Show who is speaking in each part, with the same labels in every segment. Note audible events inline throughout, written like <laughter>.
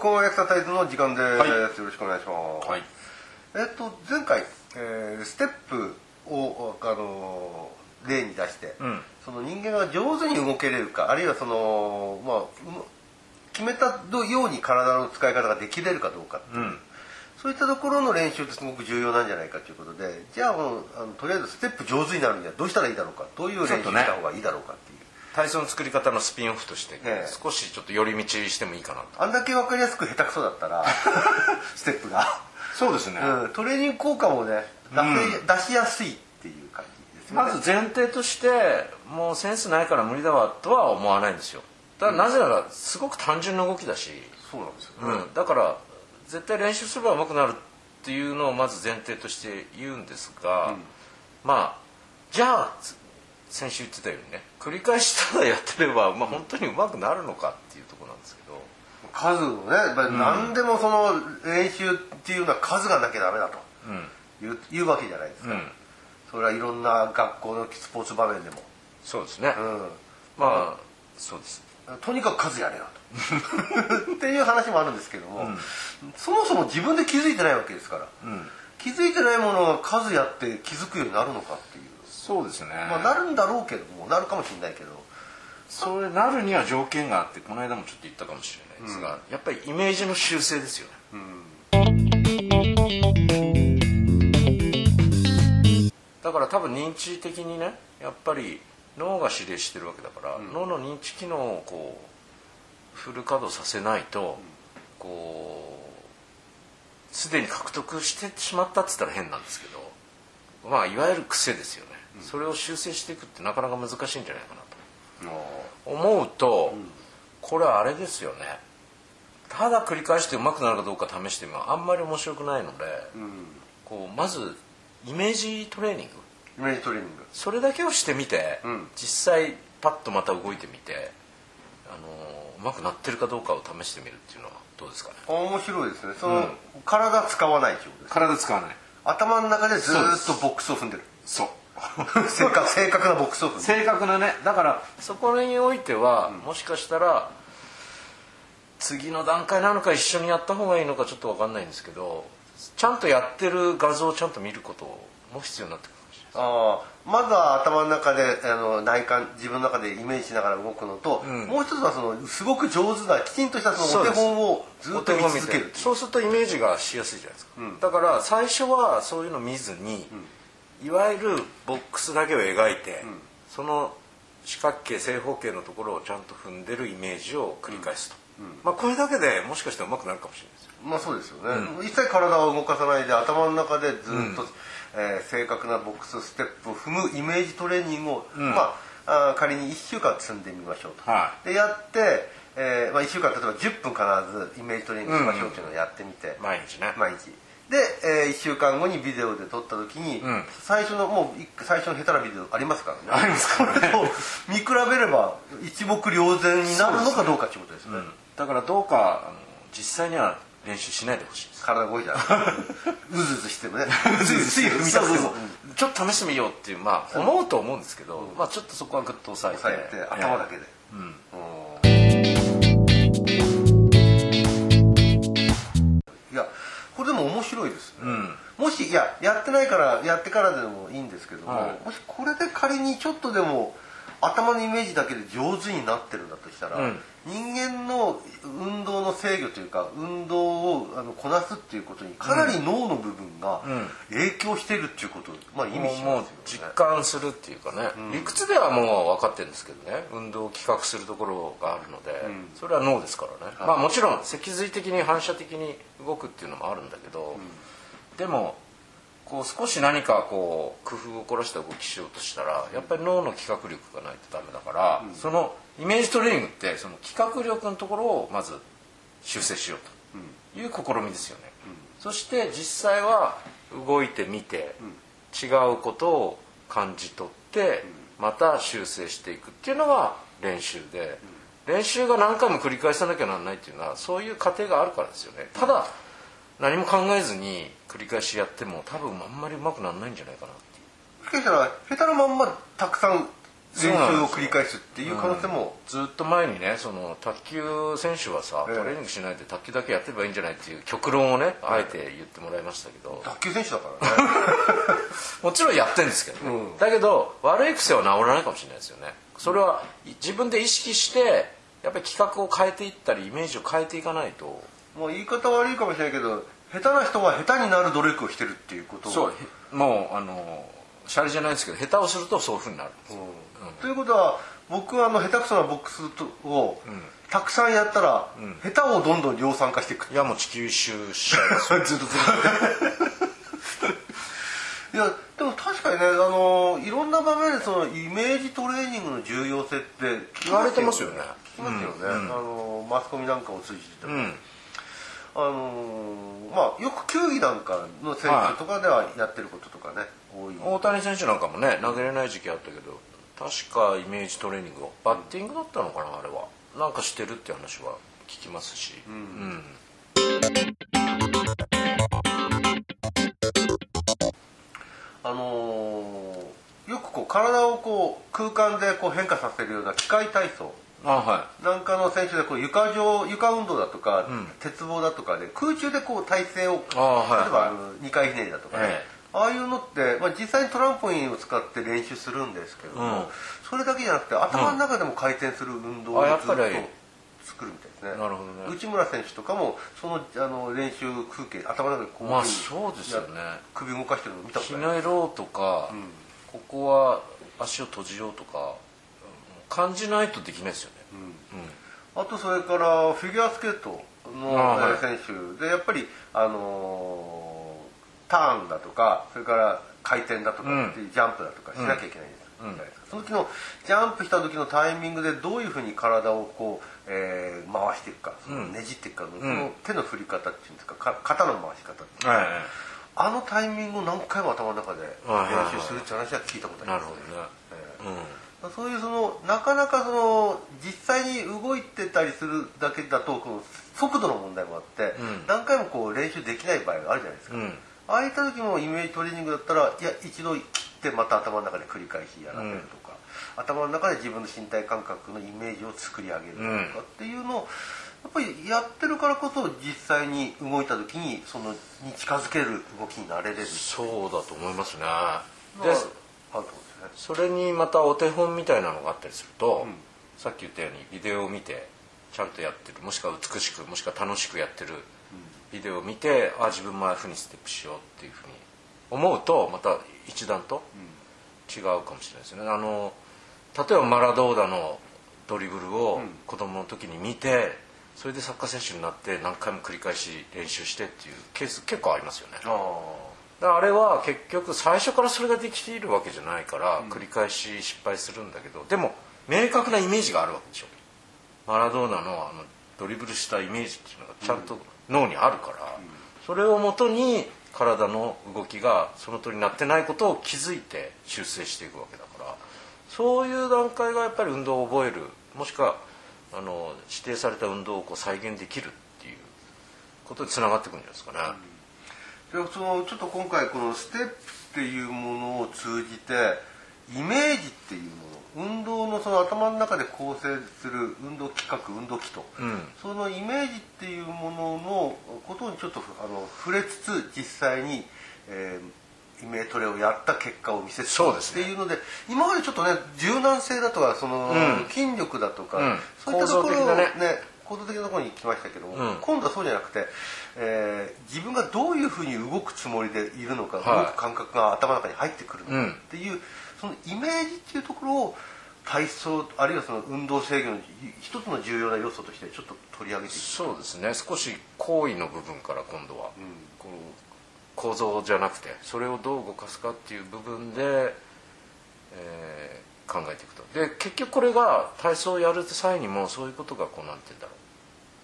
Speaker 1: コンエクササイズの時間です、
Speaker 2: はい。
Speaker 1: よろしくお願いします、
Speaker 2: はい。
Speaker 1: えっと前回、えーステップをあの例に出して、
Speaker 2: うん。
Speaker 1: その人間が上手に動けれるかあるいはそのまあ決めたように体の使い方ができれるかどうかっていう、
Speaker 2: うん。
Speaker 1: そういったところの練習ってすごく重要なんじゃないかということでじゃあもうあのとりあえずステップ上手になるにはどうしたらいいだろうかどういう練習した方がいいだろうかっていう、
Speaker 2: 体操の作り方のスピンオフとして、
Speaker 1: ええ。
Speaker 2: 少しちょっと寄り道してもいいかなと。
Speaker 1: あんだけ分かりやすく下手くそだったら <laughs> ステップが、
Speaker 2: そうですね。
Speaker 1: うん、トレーニング効果もね出せ、出しやすいっていう感じですよね。
Speaker 2: まず前提としてもうセンスないから無理だわとは思わないんですよ。だからなぜならすごく単純な動きだし、
Speaker 1: そうなんですよ、
Speaker 2: うん、だから絶対練習すれば上手くなるっていうのをまず前提として言うんですが、まあじゃあつ先週言ってたようにね繰り返しただやってれば、まあ、本当に上手くなるのかっていうところなんですけど。
Speaker 1: 数をねやっぱり何でもその練習っていうのは数がなきゃダメだと。
Speaker 2: うん。
Speaker 1: いういうわけじゃないですか、
Speaker 2: うん。
Speaker 1: それはいろんな学校のスポーツ場面でも、
Speaker 2: そうですね、
Speaker 1: うん、
Speaker 2: まあそうです。
Speaker 1: とにかく数やれよと。<laughs> っていう話もあるんですけども、そもそも自分で気づいてないわけですから、
Speaker 2: うん。
Speaker 1: 気づいてないものが数やって気づくようになるのかっていう、
Speaker 2: そうですね、
Speaker 1: まあなるんだろうけどもなるかもしれないけど。
Speaker 2: それなるには条件があってこの間もちょっと言ったかもしれないですが、やっぱりイメージの修正ですよね、だから多分認知的にねやっぱり脳が指令してるわけだから、脳の認知機能をこうフル稼働させないと、こうすでに獲得してしまったっつったら変なんですけどまあいわゆる癖ですよね、それを修正していくってなかなか難しいんじゃないかなと。思うと、これはあれですよね。ただ繰り返してうまくなるかどうか試してもあんまり面白くないので、こうまずイメージトレーニング。
Speaker 1: イメージトレーニング。
Speaker 2: それだけをしてみて、
Speaker 1: うん。
Speaker 2: 実際パッとまた動いてみて、あのうまくなってるかどうかを試してみるっていうのはどうですかね？
Speaker 1: 面白いですね。その、体使わないってことです
Speaker 2: 体使わない
Speaker 1: 頭の中でずーっとボックスを踏んでる。
Speaker 2: そう。<laughs>
Speaker 1: 正確正確なボックスを踏んでる。
Speaker 2: 正確なねだからそこにおいては、もしかしたら次の段階なのか一緒にやった方がいいのかちょっと分かんないんですけどちゃんとやってる画像をちゃんと見ることも必要になってくる
Speaker 1: ああまずは頭の中であの内観自分の中でイメージしながら動くのと、
Speaker 2: ん。
Speaker 1: もう一つはそのすごく上手なきちんとしたそのお手本をずっと見続ける
Speaker 2: そうするとイメージがしやすいじゃないですか、だから最初はそういうの見ずに、いわゆるボックスだけを描いて、その四角形正方形のところをちゃんと踏んでるイメージを繰り返すと、まあこれだけでもしかしたら上手くなるかもしれないですよ
Speaker 1: まあそうですよね、一切体を動かさないで頭の中でずっと、えー正確なボックスステップを踏むイメージトレーニングを、まああー仮に1週間積んでみましょうと、
Speaker 2: は
Speaker 1: でやって、えーまあ、1週間例えば10分必ずイメージトレーニングしましょうっていうのをやってみて、
Speaker 2: 毎日ね。
Speaker 1: 毎日。で、え1週間後にビデオで撮った時に、
Speaker 2: ん。
Speaker 1: 最初のもうい最初の下手なビデオありますからね。
Speaker 2: ありますからね。
Speaker 1: を見比べれば一目瞭然になるのかどうかっていうことですね。
Speaker 2: だからどうかあの実際には練習しないでほしい
Speaker 1: 体動いちゃううずうずしてもね。ついつい踏みたくても。
Speaker 2: そうそうそう。ちょっと試してみようっていうまあ思うと思うんですけど、まあちょっとそこはグッと抑えて。
Speaker 1: 抑えて頭だけで、
Speaker 2: うん。
Speaker 1: いやこれでも面白いです。ね、
Speaker 2: ん。
Speaker 1: もしいややってないからやってからでもいいんですけども、
Speaker 2: はい。
Speaker 1: もしこれで仮にちょっとでも頭のイメージだけで上手になってるんだとしたら、
Speaker 2: うん。
Speaker 1: 人間の運動の制御というか運動をあのこなすっていうことにかなり脳の部分が
Speaker 2: うん。
Speaker 1: 影響してるっていうこと、まあ、意味しますよね。
Speaker 2: 実感するっていうかね、理屈ではもう分かってるんですけどね。運動を企画するところがあるので、
Speaker 1: ん。
Speaker 2: それは脳ですからね、まあもちろん脊髄的に反射的に動くっていうのもあるんだけど、でもこう少し何かこう工夫を凝らした動きしようとしたらやっぱり脳の企画力がないとダメだから、そのイメージトレーニングってその企画力のところをまず修正しようと。いう試みですよね、そして実際は動いてみて、違うことを感じ取って、また修正していくっていうのが練習で、練習が何回も繰り返さなきゃならないっていうのはそういう過程があるからですよね。ただ何も考えずに繰り返しやっても多分あんまりうまくならないんじゃないかなっていう。
Speaker 1: しかしたら下手なまんまたくさん練習を繰り返すっていう可能性も、
Speaker 2: ずっと前にねその卓球選手はさ、
Speaker 1: ええ。
Speaker 2: トレーニングしないで卓球だけやってればいいんじゃないっていう極論をねあえて言ってもらいましたけど、
Speaker 1: 卓球選手だからね。<laughs>
Speaker 2: もちろんやってるんですけどね、
Speaker 1: うん。
Speaker 2: だけど悪い癖は治らないかもしれないですよね。それは自分で意識してやっぱり企画を変えていったりイメージを変えていかないと
Speaker 1: もう言い方悪いかもしれないけど下手な人は下手になる努力をしてるっていうことを。
Speaker 2: そうもうあのシャレじゃないですけど下手をするとそういうふうになるんですよ、
Speaker 1: ということは僕はあの下手くそなボックスをたくさんやったら、下手をどんどん量産化していく
Speaker 2: いやもう地球一周しちゃいますよ。<laughs>
Speaker 1: ずっとずっと。<laughs> いやでも確かにねあのいろんな場面でそのイメージトレーニングの重要性って聞き
Speaker 2: 言われてますよね。
Speaker 1: 聞きますよね、
Speaker 2: うん。うん
Speaker 1: あのマスコミなんかを通じても、
Speaker 2: うん
Speaker 1: あのまあよく球技なんかの選手とかではやってることとかね、多い。
Speaker 2: 大谷選手なんかもね投げれない時期あったけど確かイメージトレーニングをバッティングだったのかなあれは。なんかしてるって話は聞きますし、うん。
Speaker 1: あのーよくこう体をこう空間でこう変化させるような機械体操
Speaker 2: あは
Speaker 1: なんかの選手でこう床上床運動だとか、鉄棒だとかで空中でこう体勢を
Speaker 2: あはい。
Speaker 1: 例えばあの2回ひねりだとかね、
Speaker 2: ええ。
Speaker 1: ああいうのって、まあ、実際にトランポリンを使って練習するんですけども、
Speaker 2: うん。
Speaker 1: それだけじゃなくて頭の中でも回転する運動をずっと作るみたいですね。
Speaker 2: なるほどね。
Speaker 1: 内村選手とかもそのあの練習風景頭の中でこう
Speaker 2: まあそうですよね。
Speaker 1: や首動かしてるの見たこ
Speaker 2: ひ
Speaker 1: とない。
Speaker 2: ねろうとか、ここは足を閉じようとか感じないとできないですよね、
Speaker 1: あとそれからフィギュアスケートの選手でやっぱりあのーターンだとかそれから回転だとかっていうジャンプだとかしなきゃいけないんです、じゃないですか。その時のジャンプした時のタイミングでどういうふうに体をこう、えー回していくかねじっていくかの、その手の振り方っていうんですかか肩の回し方っていう
Speaker 2: はい
Speaker 1: あのタイミングを何回も頭の中で練習するって話は聞いたことあります
Speaker 2: なるほどね、
Speaker 1: ええそういうそのなかなかその実際に動いてたりするだけだとこの速度の問題もあって、
Speaker 2: うん。
Speaker 1: 何回もこう練習できない場合があるじゃないですか、
Speaker 2: うん。
Speaker 1: ああいった時もイメージトレーニングだったらいや一度切ってまた頭の中で繰り返しやらせるとか、頭の中で自分の身体感覚のイメージを作り上げるとかっていうのをやっぱりやってるからこそ実際に動いた時にそのに近づける動きになれれる
Speaker 2: そうだと思いますね。
Speaker 1: で
Speaker 2: で
Speaker 1: あるとですよね。
Speaker 2: それにまたお手本みたいなのがあったりすると、さっき言ったようにビデオを見てちゃんとやってる。もしくは美しくもしくは楽しくやってるビデオを見て、あ自分もああいうふうにステップしようっていうふうに思うとまた一段と違うかもしれないですね。あの例えばマラドーナのドリブルを子供の時に見て、それでサッカー選手になって何回も繰り返し練習してっていうケース結構ありますよねだあれは結局最初からそれができているわけじゃないから繰り返し失敗するんだけどでも明確なイメージがあるわけでしょ。マラドーナのあのドリブルしたイメージっていうのがちゃんと脳にあるからそれをもとに体の動きがその通りになってないことを気づいて修正していくわけだからそういう段階がやっぱり運動を覚えるもしくはあの指定された運動をこう再現できるっていうことにつながってくるんじゃないですかね。
Speaker 1: でそのちょっと今回このステップっていうものを通じてイメージっていうもの運動のその頭の中で構成する運動企画運動基礎、
Speaker 2: ん。
Speaker 1: そのイメージっていうもののことにちょっとあの触れつつ実際に、えーイメトレをやった結果を見せつつ
Speaker 2: そうですね。
Speaker 1: っていうので今までちょっとね柔軟性だとかその、
Speaker 2: うん。
Speaker 1: 筋力だとか、
Speaker 2: うん。
Speaker 1: そういったところを
Speaker 2: ね
Speaker 1: 構造的なところに来ましたけども、
Speaker 2: うん。
Speaker 1: 今度はそうじゃなくて、えー自分がどういうふうに動くつもりでいるのか、
Speaker 2: はい。
Speaker 1: 動く感覚が頭の中に入ってくるの
Speaker 2: うん。
Speaker 1: かっていう、そのイメージっていうところを体操あるいはその運動制御の一つの重要な要素としてちょっと取り上げていく。
Speaker 2: そうですね。少し行為の部分から今度は、この構造じゃなくてそれをどう動かすかっていう部分で、えー考えていくと。で結局これが体操をやる際にもそういうことがこうなんて言うんだろう。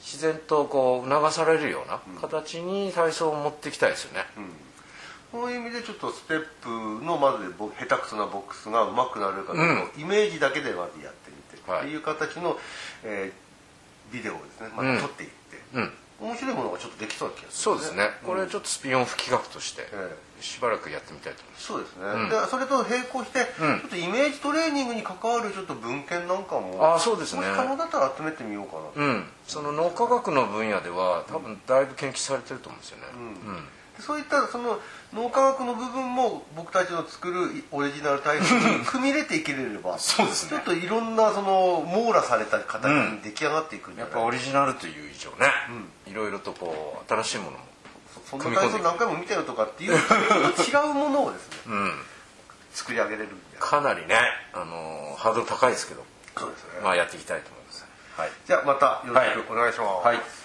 Speaker 2: 自然とこう促されるような形に体操を持っていきたいですよね、
Speaker 1: そういう意味でちょっとステップのまずボ下手くそなボックスが上手くなるかどう
Speaker 2: ん。
Speaker 1: イメージだけでまずやってみて、
Speaker 2: はい
Speaker 1: っていう形の、えービデオをですね。ま
Speaker 2: うん。
Speaker 1: た撮っていって、
Speaker 2: うん。
Speaker 1: 面白いものがちょっとできそうな気がする、
Speaker 2: そうですね。これちょっとスピンオフ企画として
Speaker 1: え
Speaker 2: しばらくやってみたいと思います。
Speaker 1: そうですね、でそれと並行して、ちょっとイメージトレーニングに関わるちょっと文献なんかも
Speaker 2: あそうですね。
Speaker 1: もし可能だったら集めてみようかなと、
Speaker 2: うん。その脳科学の分野では多分だいぶ研究されてると思うんですよね。うん。
Speaker 1: でそういったその脳科学の部分も僕たちの作るオリジナルタイプに組み入れていければ <laughs>
Speaker 2: そうですね。
Speaker 1: ちょっといろんなその網羅された形に出来上がっていくんじゃない
Speaker 2: やっぱオリジナルという以上ねいろいろとこう新しいものも
Speaker 1: そんな体操何回も見たよとかっていう違うものをですね
Speaker 2: うん。
Speaker 1: 作り上げれる
Speaker 2: かなりねあのハードル高いですけど
Speaker 1: そうですね。
Speaker 2: まあやっていきたいと思います。はい。
Speaker 1: じゃあまたよろしくお願いします、
Speaker 2: はい